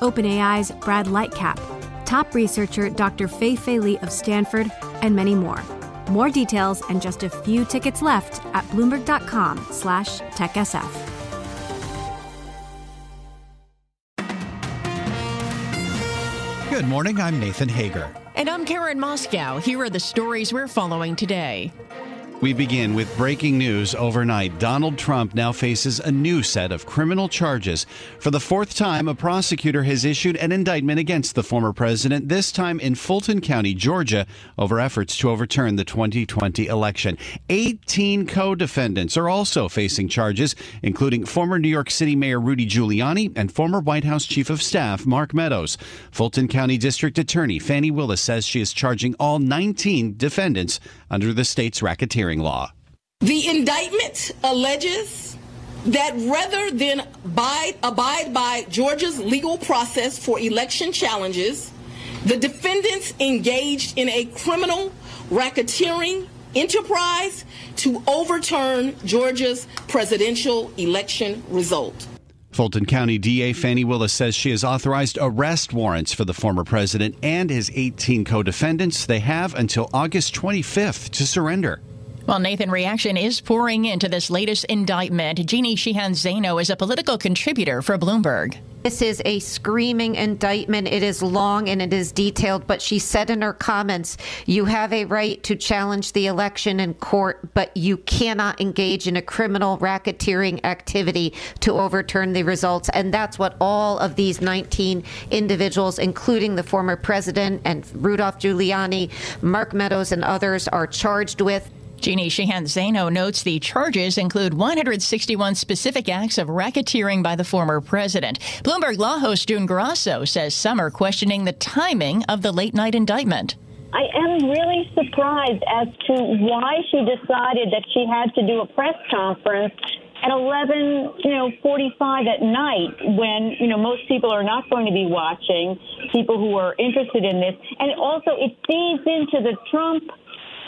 OpenAI's Brad Lightcap, top researcher Dr. Fei Fei Li of Stanford, and many more. More details and just a few tickets left at bloomberg.com slash techsf. Good morning. I'm Nathan Hager. And I'm Karen Moskow. Here are the stories we're following today. We begin with breaking news overnight. Donald Trump now faces a new set of criminal charges. For the fourth time, a prosecutor has issued an indictment against the former president, this time in Fulton County, Georgia, over efforts to overturn the 2020 election. 18 co defendants are also facing charges, including former New York City Mayor Rudy Giuliani and former White House Chief of Staff Mark Meadows. Fulton County District Attorney Fani Willis says she is charging all 19 defendants under the state's racketeering law. The indictment alleges that rather than abide, abide by Georgia's legal process for election challenges, the defendants engaged in a criminal racketeering enterprise to overturn Georgia's presidential election result. Fulton County DA Fani Willis says she has authorized arrest warrants for the former president and his 18 co defendants. They have until August 25th to surrender. Well, Nathan, reaction is pouring into this latest indictment. Jeannie Sheehan Zaino is a political contributor for Bloomberg. This is a screaming indictment. It is long and it is detailed, but she said in her comments, you have a right to challenge the election in court, but you cannot engage in a criminal racketeering activity to overturn the results. And that's what all of these 19 individuals, including the former president and Rudolph Giuliani, Mark Meadows, and others, are charged with. Jeannie Sheehan Zaino notes the charges include 161 specific acts of racketeering by the former president. Bloomberg law host June Grasso says some are questioning the timing of the late night indictment. I am really surprised as to why she decided that she had to do a press conference at 11, you know, 45 at night when, you know, most people are not going to be watching, people who are interested in this. And also it feeds into the Trump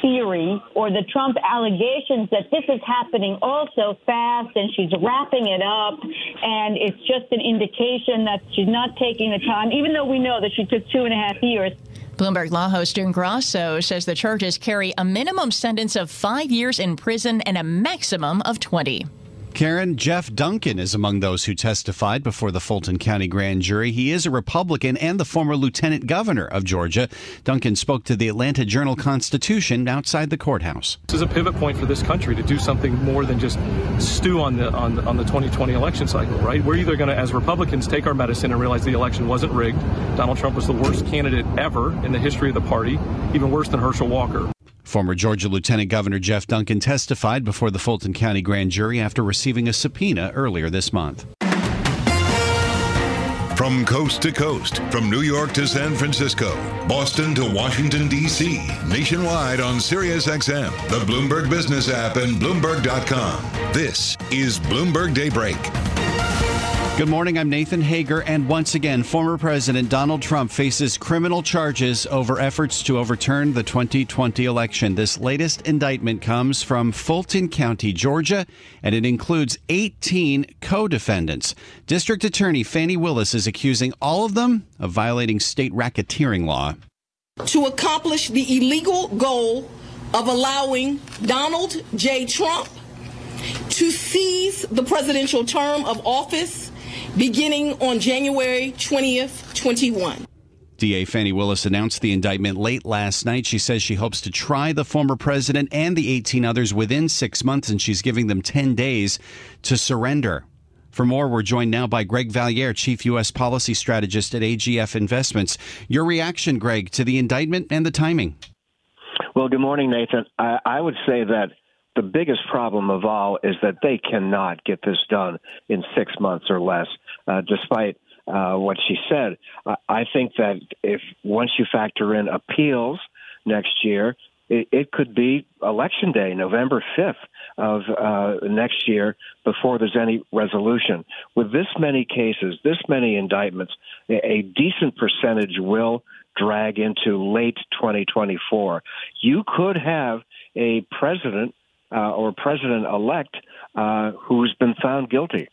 theory or the Trump allegations that this is happening all so fast and she's wrapping it up and it's just an indication that she's not taking the time, even though we know that she took two and a half years. Bloomberg law host June Grasso says the charges carry a minimum sentence of five years in prison and a maximum of 20. Karen, Geoff Duncan is among those who testified before the Fulton County grand jury. He is a Republican and the former lieutenant governor of Georgia. Duncan spoke to the Atlanta Journal Constitution outside the courthouse. This is a pivot point for this country to do something more than just stew on the on on the 2020 election cycle, right? We're either going to, as Republicans, take our medicine and realize the election wasn't rigged. Donald Trump was the worst candidate ever in the history of the party, even worse than Herschel Walker. Former Georgia Lieutenant Governor Geoff Duncan testified before the Fulton County grand jury after receiving a subpoena earlier this month. From coast to coast, from New York to San Francisco, Boston to Washington, D.C., nationwide on SiriusXM, the Bloomberg Business app, and Bloomberg.com. This is Bloomberg Daybreak. Good morning. I'm Nathan Hager, and once again, former President Donald Trump faces criminal charges over efforts to overturn the 2020 election. This latest indictment comes from Fulton County, Georgia, and it includes 18 co defendants. District Attorney Fani Willis is accusing all of them of violating state racketeering law. To accomplish the illegal goal of allowing Donald J. Trump to seize the presidential term of office beginning on January 20th, 21. DA Fani Willis announced the indictment late last night. She says she hopes to try the former president and the 18 others within six months, and she's giving them 10 days to surrender. For more, we're joined now by Greg Valliere, Chief U.S. Policy Strategist at AGF Investments. Your reaction, Greg, to the indictment and the timing? Well, good morning, Nathan. I, I would say that the biggest problem of all is that they cannot get this done in six months or less, uh, despite uh, what she said. I think that if once you factor in appeals next year, it, it could be election day, November 5th of uh, next year, before there's any resolution. With this many cases, this many indictments, a decent percentage will drag into late 2024. You could have a president uh, or president elect uh, who's been found guilty.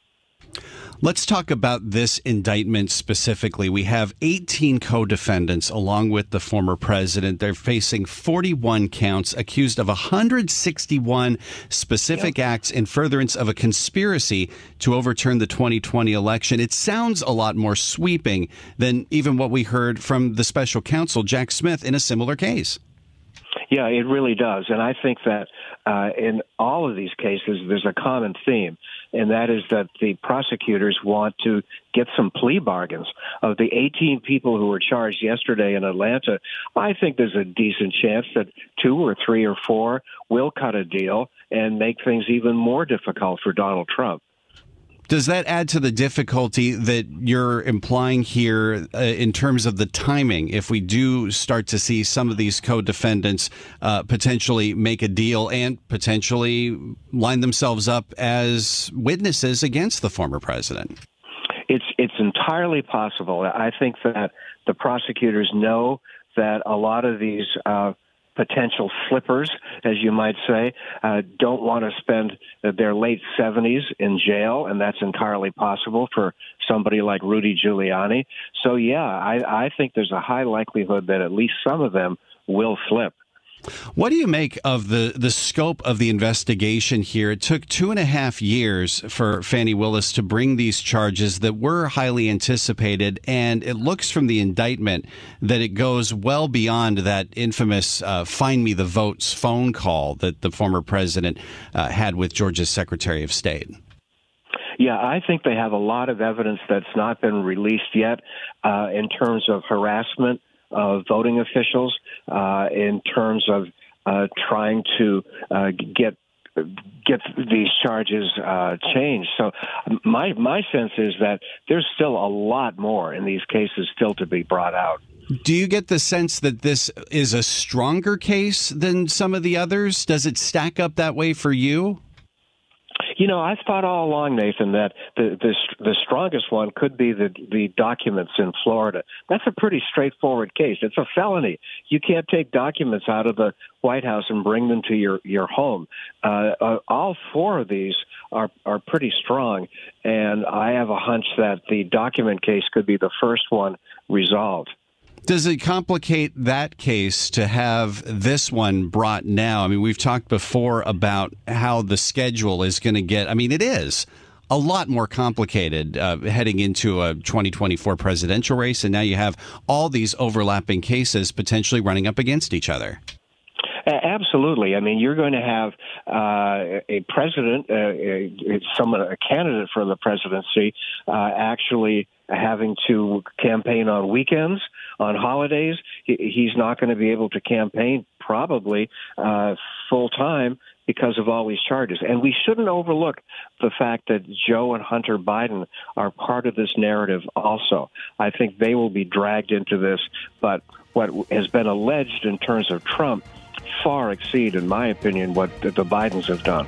Let's talk about this indictment specifically. We have 18 co defendants along with the former president. They're facing 41 counts, accused of 161 specific yep. acts in furtherance of a conspiracy to overturn the 2020 election. It sounds a lot more sweeping than even what we heard from the special counsel, Jack Smith, in a similar case. Yeah, it really does. And I think that uh, in all of these cases, there's a common theme, and that is that the prosecutors want to get some plea bargains. Of the 18 people who were charged yesterday in Atlanta, I think there's a decent chance that two or three or four will cut a deal and make things even more difficult for Donald Trump. Does that add to the difficulty that you're implying here uh, in terms of the timing? If we do start to see some of these co defendants uh, potentially make a deal and potentially line themselves up as witnesses against the former president? It's, it's entirely possible. I think that the prosecutors know that a lot of these uh, potential slippers, as you might say, uh, don't want to spend their late 70s in jail, and that's entirely possible for somebody like Rudy Giuliani. So, yeah, I, I think there's a high likelihood that at least some of them will slip. What do you make of the, the scope of the investigation here? It took two and a half years for Fani Willis to bring these charges that were highly anticipated, and it looks from the indictment that it goes well beyond that infamous uh, "find me the votes" phone call that the former president uh, had with Georgia's Secretary of State. Yeah, I think they have a lot of evidence that's not been released yet uh, in terms of harassment of voting officials uh, in terms of uh, trying to uh, get get these charges uh, changed. So my my sense is that there's still a lot more in these cases still to be brought out. Do you get the sense that this is a stronger case than some of the others? Does it stack up that way for you? You know, I've thought all along, Nathan, that the the, the strongest one could be the the documents in Florida. That's a pretty straightforward case. It's a felony. You can't take documents out of the White House and bring them to your your home. Uh, uh, all four of these are are pretty strong, and I have a hunch that the document case could be the first one resolved. Does it complicate that case to have this one brought now? I mean, we've talked before about how the schedule is going to get. I mean, it is a lot more complicated uh, heading into a 2024 presidential race, and now you have all these overlapping cases potentially running up against each other. Absolutely. I mean, you're going to have uh, a president, uh, someone, a candidate for the presidency, uh, actually having to campaign on weekends, on holidays. He's not going to be able to campaign probably uh, full time because of all these charges. And we shouldn't overlook the fact that Joe and Hunter Biden are part of this narrative also. I think they will be dragged into this, but what has been alleged in terms of Trump far exceed, in my opinion, what the Bidens have done.